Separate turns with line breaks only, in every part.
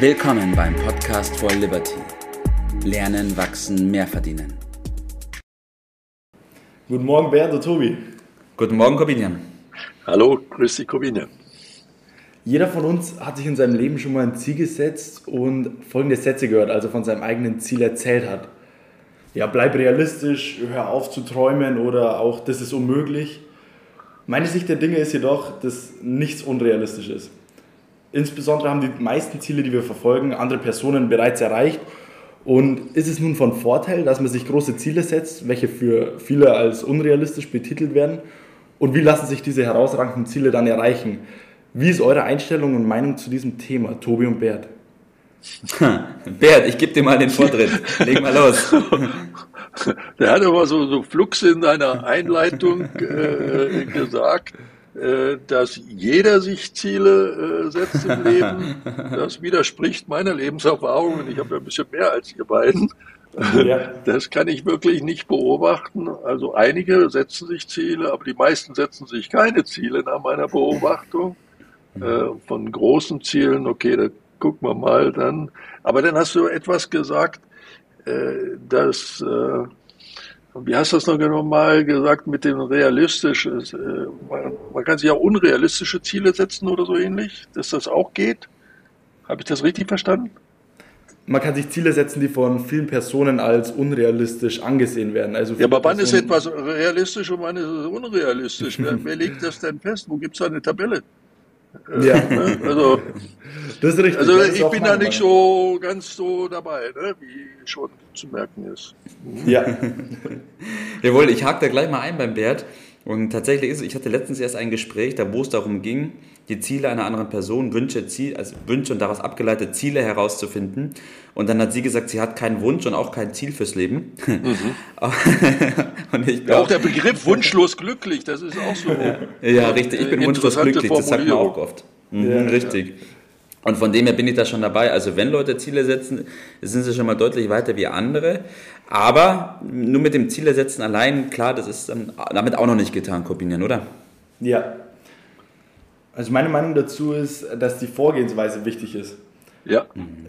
Willkommen beim Podcast for Liberty. Lernen, wachsen, mehr verdienen.
Guten Morgen, Bernd und Tobi.
Guten Morgen, Corbinian.
Hallo, grüß dich, Corbinian.
Jeder von uns hat sich in seinem Leben schon mal ein Ziel gesetzt und folgende Sätze gehört, also von seinem eigenen Ziel erzählt hat. Ja, bleib realistisch, hör auf zu träumen oder auch, das ist unmöglich. Meine Sicht der Dinge ist jedoch, dass nichts unrealistisch ist. Insbesondere haben die meisten Ziele, die wir verfolgen, andere Personen bereits erreicht. Und ist es nun von Vorteil, dass man sich große Ziele setzt, welche für viele als unrealistisch betitelt werden? Und wie lassen sich diese herausragenden Ziele dann erreichen? Wie ist eure Einstellung und Meinung zu diesem Thema, Tobi und Bert?
Bert, ich gebe dir mal den Vortritt. Leg mal los.
Der hat aber so, so flugs in einer Einleitung äh, gesagt, dass jeder sich Ziele äh, setzt im Leben. Das widerspricht meiner Lebenserfahrung und ich habe ja ein bisschen mehr als ihr beiden. Ja. Das kann ich wirklich nicht beobachten. Also einige setzen sich Ziele, aber die meisten setzen sich keine Ziele nach meiner Beobachtung. Äh, von großen Zielen, okay, da gucken wir mal dann. Aber dann hast du etwas gesagt, äh, dass, äh, wie hast du das noch genau mal gesagt, mit dem realistischen, äh, man, man, kann sich ja unrealistische Ziele setzen oder so ähnlich, dass das auch geht. Habe ich das richtig verstanden?
Man kann sich Ziele setzen, die von vielen Personen als unrealistisch angesehen werden. Also
ja, aber wann Personen ist etwas realistisch und wann ist es unrealistisch? wer, wer legt das denn fest? Wo gibt es da eine Tabelle? Ja. Ne? Also, das ist richtig. Also ich bin da nicht so ganz so dabei, ne? wie schon zu merken ist.
Ja. Jawohl, ich hake da gleich mal ein beim Bert. Und tatsächlich ist es, ich hatte letztens erst ein Gespräch, da wo es darum ging, die Ziele einer anderen Person, Wünsche, Ziel, also Wünsche und daraus abgeleitete Ziele herauszufinden. Und dann hat sie gesagt, sie hat keinen Wunsch und auch kein Ziel fürs Leben. Mhm.
und ich ja, auch der Begriff wunschlos glücklich, das ist auch so.
ja, richtig, ich bin wunschlos glücklich, das sagt man auch oft. Mhm, ja, richtig. Ja. Und von dem her bin ich da schon dabei. Also wenn Leute Ziele setzen, sind sie schon mal deutlich weiter wie andere. Aber nur mit dem Ziele setzen allein, klar, das ist damit auch noch nicht getan, kombinieren, oder?
Ja. Also meine Meinung dazu ist, dass die Vorgehensweise wichtig ist. Ja.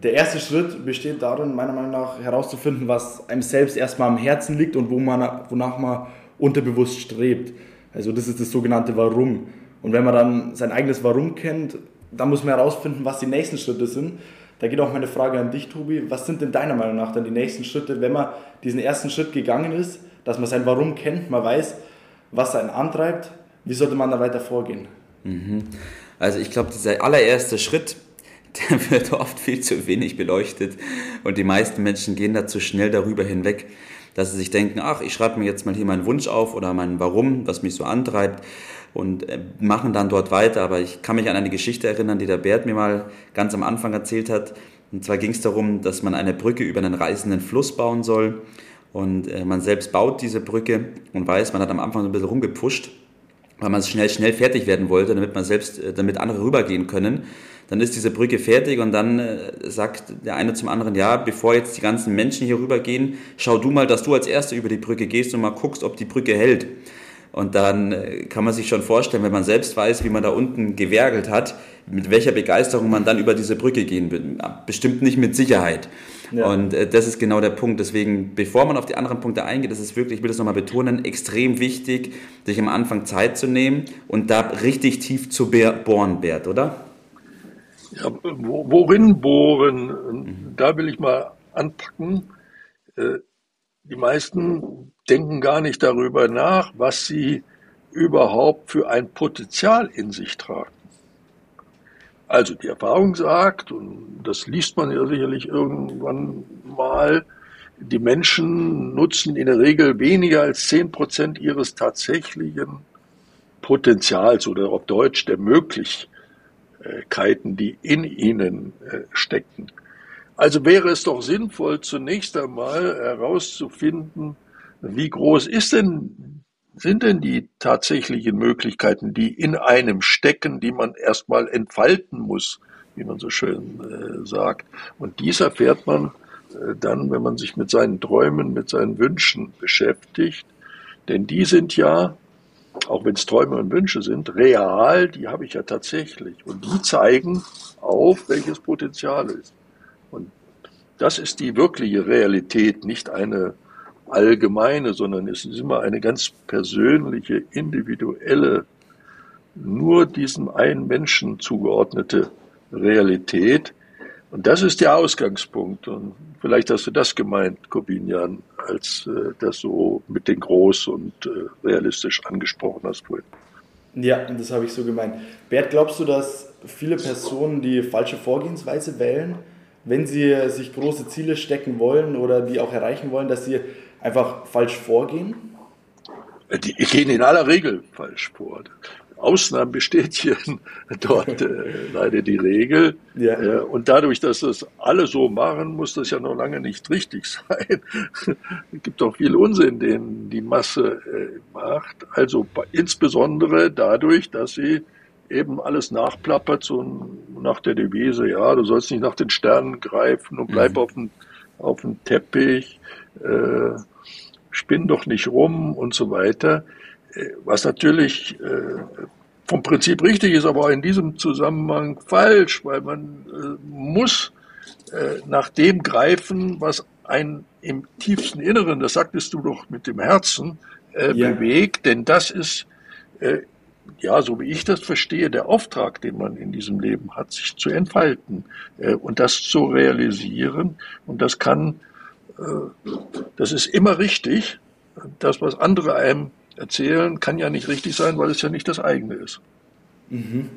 Der erste Schritt besteht darin, meiner Meinung nach herauszufinden, was einem selbst erstmal am Herzen liegt und wo man, wonach man unterbewusst strebt. Also das ist das sogenannte Warum. Und wenn man dann sein eigenes Warum kennt, dann muss man herausfinden, was die nächsten Schritte sind. Da geht auch meine Frage an dich, Tobi. Was sind denn deiner Meinung nach dann die nächsten Schritte, wenn man diesen ersten Schritt gegangen ist, dass man sein Warum kennt, man weiß, was einen antreibt, wie sollte man da weiter vorgehen?
Mhm. Also ich glaube, dieser allererste Schritt, der wird oft viel zu wenig beleuchtet und die meisten Menschen gehen da zu schnell darüber hinweg, dass sie sich denken, ach, ich schreibe mir jetzt mal hier meinen Wunsch auf oder mein Warum, was mich so antreibt und äh, machen dann dort weiter. Aber ich kann mich an eine Geschichte erinnern, die der Bert mir mal ganz am Anfang erzählt hat. Und zwar ging es darum, dass man eine Brücke über einen reißenden Fluss bauen soll. Und äh, man selbst baut diese Brücke und weiß, man hat am Anfang so ein bisschen rumgepusht, weil man schnell, schnell fertig werden wollte, damit man selbst, äh, damit andere rübergehen können. Dann ist diese Brücke fertig und dann sagt der eine zum anderen, ja, bevor jetzt die ganzen Menschen hier rübergehen, schau du mal, dass du als Erster über die Brücke gehst und mal guckst, ob die Brücke hält. Und dann äh, kann man sich schon vorstellen, wenn man selbst weiß, wie man da unten gewerkelt hat, mit welcher Begeisterung man dann über diese Brücke gehen will. Bestimmt nicht mit Sicherheit. Ja. Und äh, das ist genau der Punkt. Deswegen, bevor man auf die anderen Punkte eingeht, ist es wirklich, ich will das nochmal betonen, extrem wichtig, sich am Anfang Zeit zu nehmen und da richtig tief zu bohren, Bert, oder?
Ja, worin bohren? Mhm. Da will ich mal anpacken. Äh, die meisten denken gar nicht darüber nach, was sie überhaupt für ein Potenzial in sich tragen. Also die Erfahrung sagt, und das liest man ja sicherlich irgendwann mal, die Menschen nutzen in der Regel weniger als zehn Prozent ihres tatsächlichen Potenzials oder auf Deutsch der Möglichkeiten, die in ihnen äh, stecken. Also wäre es doch sinnvoll, zunächst einmal herauszufinden, wie groß ist denn, sind denn die tatsächlichen Möglichkeiten, die in einem stecken, die man erstmal entfalten muss, wie man so schön äh, sagt. Und dies erfährt man äh, dann, wenn man sich mit seinen Träumen, mit seinen Wünschen beschäftigt. Denn die sind ja, auch wenn es Träume und Wünsche sind, real, die habe ich ja tatsächlich. Und die zeigen auf, welches Potenzial ist. Und das ist die wirkliche Realität, nicht eine allgemeine, sondern es ist immer eine ganz persönliche, individuelle, nur diesem einen Menschen zugeordnete Realität. Und das ist der Ausgangspunkt. Und vielleicht hast du das gemeint, Corbinian, als äh, das so mit den Groß und äh, realistisch angesprochen hast vorhin.
Ja, das habe ich so gemeint. Bert, glaubst du, dass viele Personen die falsche Vorgehensweise wählen, wenn sie sich große Ziele stecken wollen oder die auch erreichen wollen, dass sie einfach falsch vorgehen?
Die gehen in aller Regel falsch vor. Ausnahmen bestätigen dort äh, leider die Regel. Ja. Äh, und dadurch, dass das alle so machen, muss das ja noch lange nicht richtig sein. es gibt auch viel Unsinn, den die Masse äh, macht. Also insbesondere dadurch, dass sie eben alles nachplappert, so nach der Devise, ja, du sollst nicht nach den Sternen greifen und bleib mhm. auf, dem, auf dem Teppich. Äh, spinn doch nicht rum und so weiter. Äh, was natürlich äh, vom Prinzip richtig ist, aber in diesem Zusammenhang falsch, weil man äh, muss nach dem greifen, was einen im tiefsten Inneren, das sagtest du doch mit dem Herzen, ja. bewegt, denn das ist, ja, so wie ich das verstehe, der Auftrag, den man in diesem Leben hat, sich zu entfalten und das zu realisieren. Und das kann äh, das ist immer richtig. Das, was andere einem erzählen, kann ja nicht richtig sein, weil es ja nicht das eigene ist.
Mhm.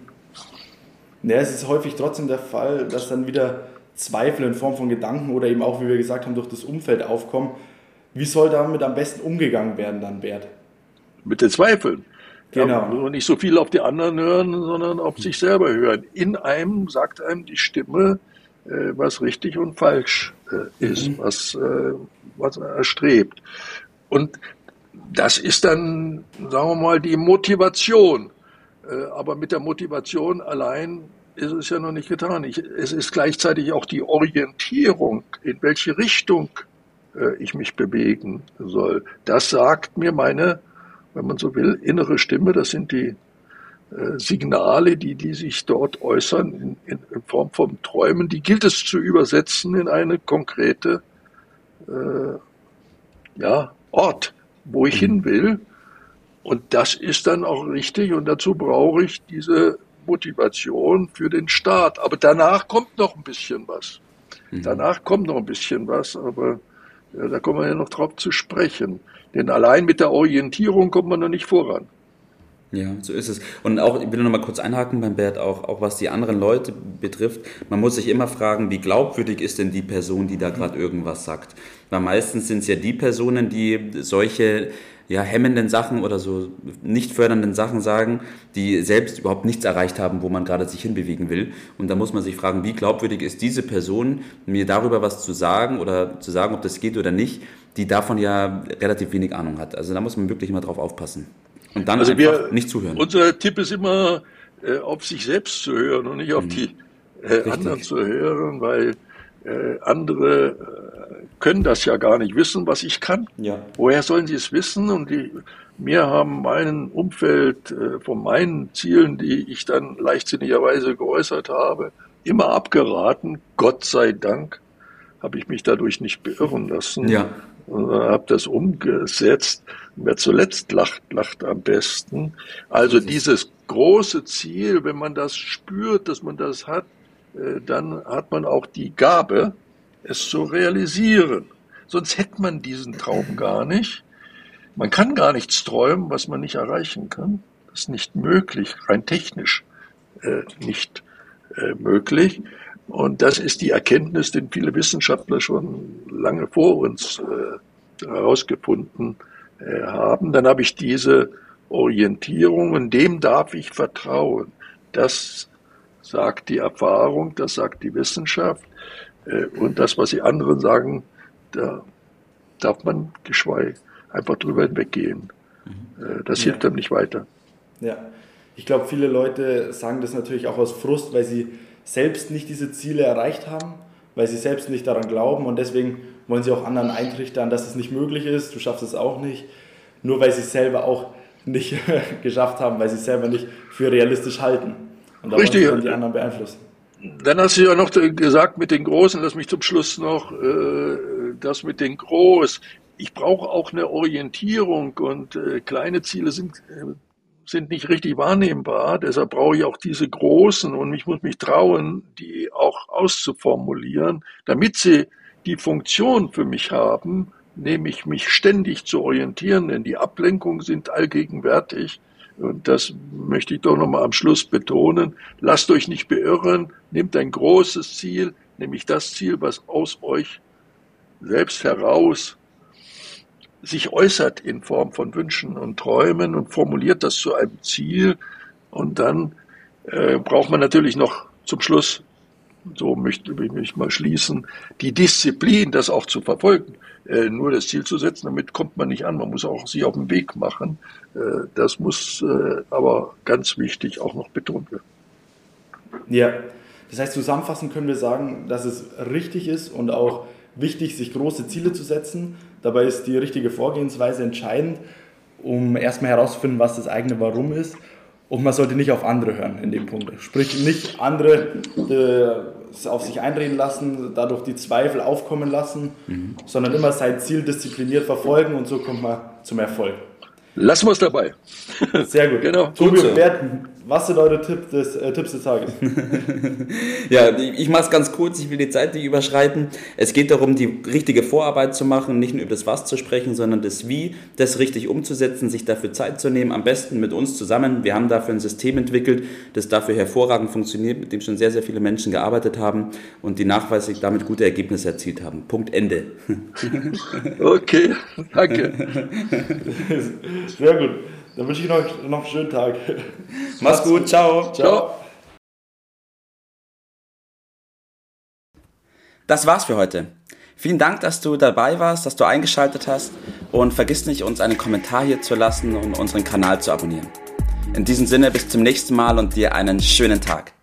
Ja, es ist häufig trotzdem der Fall, dass dann wieder Zweifel in Form von Gedanken oder eben auch, wie wir gesagt haben, durch das Umfeld aufkommen. Wie soll damit am besten umgegangen werden dann, Bert?
Mit den Zweifeln. Genau. Ja, nicht so viel auf die anderen hören, sondern auf sich selber hören. In einem sagt einem die Stimme, äh, was richtig und falsch ist, mhm. was, äh, was er erstrebt. Und das ist dann, sagen wir mal, die Motivation. Aber mit der Motivation allein ist es ja noch nicht getan. Ich, es ist gleichzeitig auch die Orientierung, in welche Richtung ich mich bewegen soll. Das sagt mir meine, wenn man so will, innere Stimme. Das sind die äh, Signale, die, die sich dort äußern in, in, in, Form von Träumen, die gilt es zu übersetzen in eine konkrete äh, ja, Ort, wo ich hin will. Und das ist dann auch richtig und dazu brauche ich diese Motivation für den Start. Aber danach kommt noch ein bisschen was. Mhm. Danach kommt noch ein bisschen was, aber ja, da kommen wir ja noch drauf zu sprechen. Denn allein mit der Orientierung kommt man noch nicht voran.
Ja, so ist es. Und auch, ich will noch mal kurz einhaken beim Bert, auch, auch was die anderen Leute betrifft. Man muss sich immer fragen, wie glaubwürdig ist denn die Person, die da gerade irgendwas sagt? Weil meistens sind es ja die Personen, die solche ja, hemmenden Sachen oder so nicht fördernden Sachen sagen, die selbst überhaupt nichts erreicht haben, wo man gerade sich hinbewegen will. Und da muss man sich fragen, wie glaubwürdig ist diese Person, mir darüber was zu sagen oder zu sagen, ob das geht oder nicht, die davon ja relativ wenig Ahnung hat. Also da muss man wirklich immer drauf aufpassen. Und dann also einfach wir, nicht zuhören.
Unser Tipp ist immer, äh, auf sich selbst zu hören und nicht auf mhm. die äh, anderen zu hören, weil äh, andere äh, können das ja gar nicht wissen, was ich kann. Ja. Woher sollen sie es wissen? Und die, mir haben mein Umfeld äh, von meinen Zielen, die ich dann leichtsinnigerweise geäußert habe, immer abgeraten. Gott sei Dank habe ich mich dadurch nicht beirren lassen. Ja und habe das umgesetzt. Wer zuletzt lacht, lacht am besten. Also dieses große Ziel, wenn man das spürt, dass man das hat, äh, dann hat man auch die Gabe, es zu realisieren. Sonst hätte man diesen Traum gar nicht. Man kann gar nichts träumen, was man nicht erreichen kann. Das ist nicht möglich, rein technisch äh, nicht äh, möglich. Und das ist die Erkenntnis, den viele Wissenschaftler schon lange vor uns äh, herausgefunden äh, haben. Dann habe ich diese Orientierung und dem darf ich vertrauen. Das sagt die Erfahrung, das sagt die Wissenschaft. Äh, und das, was die anderen sagen, da darf man geschweige einfach drüber hinweggehen. Mhm. Äh, das ja. hilft einem nicht weiter.
Ja, ich glaube, viele Leute sagen das natürlich auch aus Frust, weil sie selbst nicht diese Ziele erreicht haben, weil sie selbst nicht daran glauben und deswegen wollen sie auch anderen eintrichtern, dass es nicht möglich ist, du schaffst es auch nicht, nur weil sie es selber auch nicht geschafft haben, weil sie es selber nicht für realistisch halten. Und da
Richtig.
sie die anderen beeinflussen.
dann hast du ja noch gesagt mit den Großen, lass mich zum Schluss noch, äh, das mit den Groß. Ich brauche auch eine Orientierung und äh, kleine Ziele sind, äh, sind nicht richtig wahrnehmbar. Deshalb brauche ich auch diese großen und ich muss mich trauen, die auch auszuformulieren, damit sie die Funktion für mich haben, nämlich mich ständig zu orientieren, denn die Ablenkungen sind allgegenwärtig. Und das möchte ich doch nochmal am Schluss betonen. Lasst euch nicht beirren, nehmt ein großes Ziel, nämlich das Ziel, was aus euch selbst heraus sich äußert in Form von Wünschen und Träumen und formuliert das zu einem Ziel. Und dann äh, braucht man natürlich noch zum Schluss, so möchte ich mich mal schließen, die Disziplin, das auch zu verfolgen. Äh, nur das Ziel zu setzen, damit kommt man nicht an. Man muss auch sich auf den Weg machen. Äh, das muss äh, aber ganz wichtig auch noch betont werden.
Ja, das heißt, zusammenfassend können wir sagen, dass es richtig ist und auch wichtig, sich große Ziele zu setzen. Dabei ist die richtige Vorgehensweise entscheidend, um erstmal herauszufinden, was das eigene Warum ist. Und man sollte nicht auf andere hören in dem Punkt. Sprich, nicht andere äh, auf sich einreden lassen, dadurch die Zweifel aufkommen lassen, mhm. sondern immer sein Ziel diszipliniert verfolgen und so kommt man zum Erfolg.
Lassen wir es dabei.
Sehr gut. genau. Tobi und Bert, was sind eure Tipp des, äh, Tipps des Tages?
ja, ich mache es ganz kurz, ich will die Zeit nicht überschreiten. Es geht darum, die richtige Vorarbeit zu machen, nicht nur über das Was zu sprechen, sondern das Wie, das richtig umzusetzen, sich dafür Zeit zu nehmen, am besten mit uns zusammen. Wir haben dafür ein System entwickelt, das dafür hervorragend funktioniert, mit dem schon sehr, sehr viele Menschen gearbeitet haben und die nachweislich damit gute Ergebnisse erzielt haben. Punkt Ende.
okay, danke.
Sehr gut. Dann wünsche ich euch noch einen schönen Tag.
Mach's gut. Ciao. Ciao. Das war's für heute. Vielen Dank, dass du dabei warst, dass du eingeschaltet hast und vergiss nicht, uns einen Kommentar hier zu lassen und unseren Kanal zu abonnieren. In diesem Sinne, bis zum nächsten Mal und dir einen schönen Tag.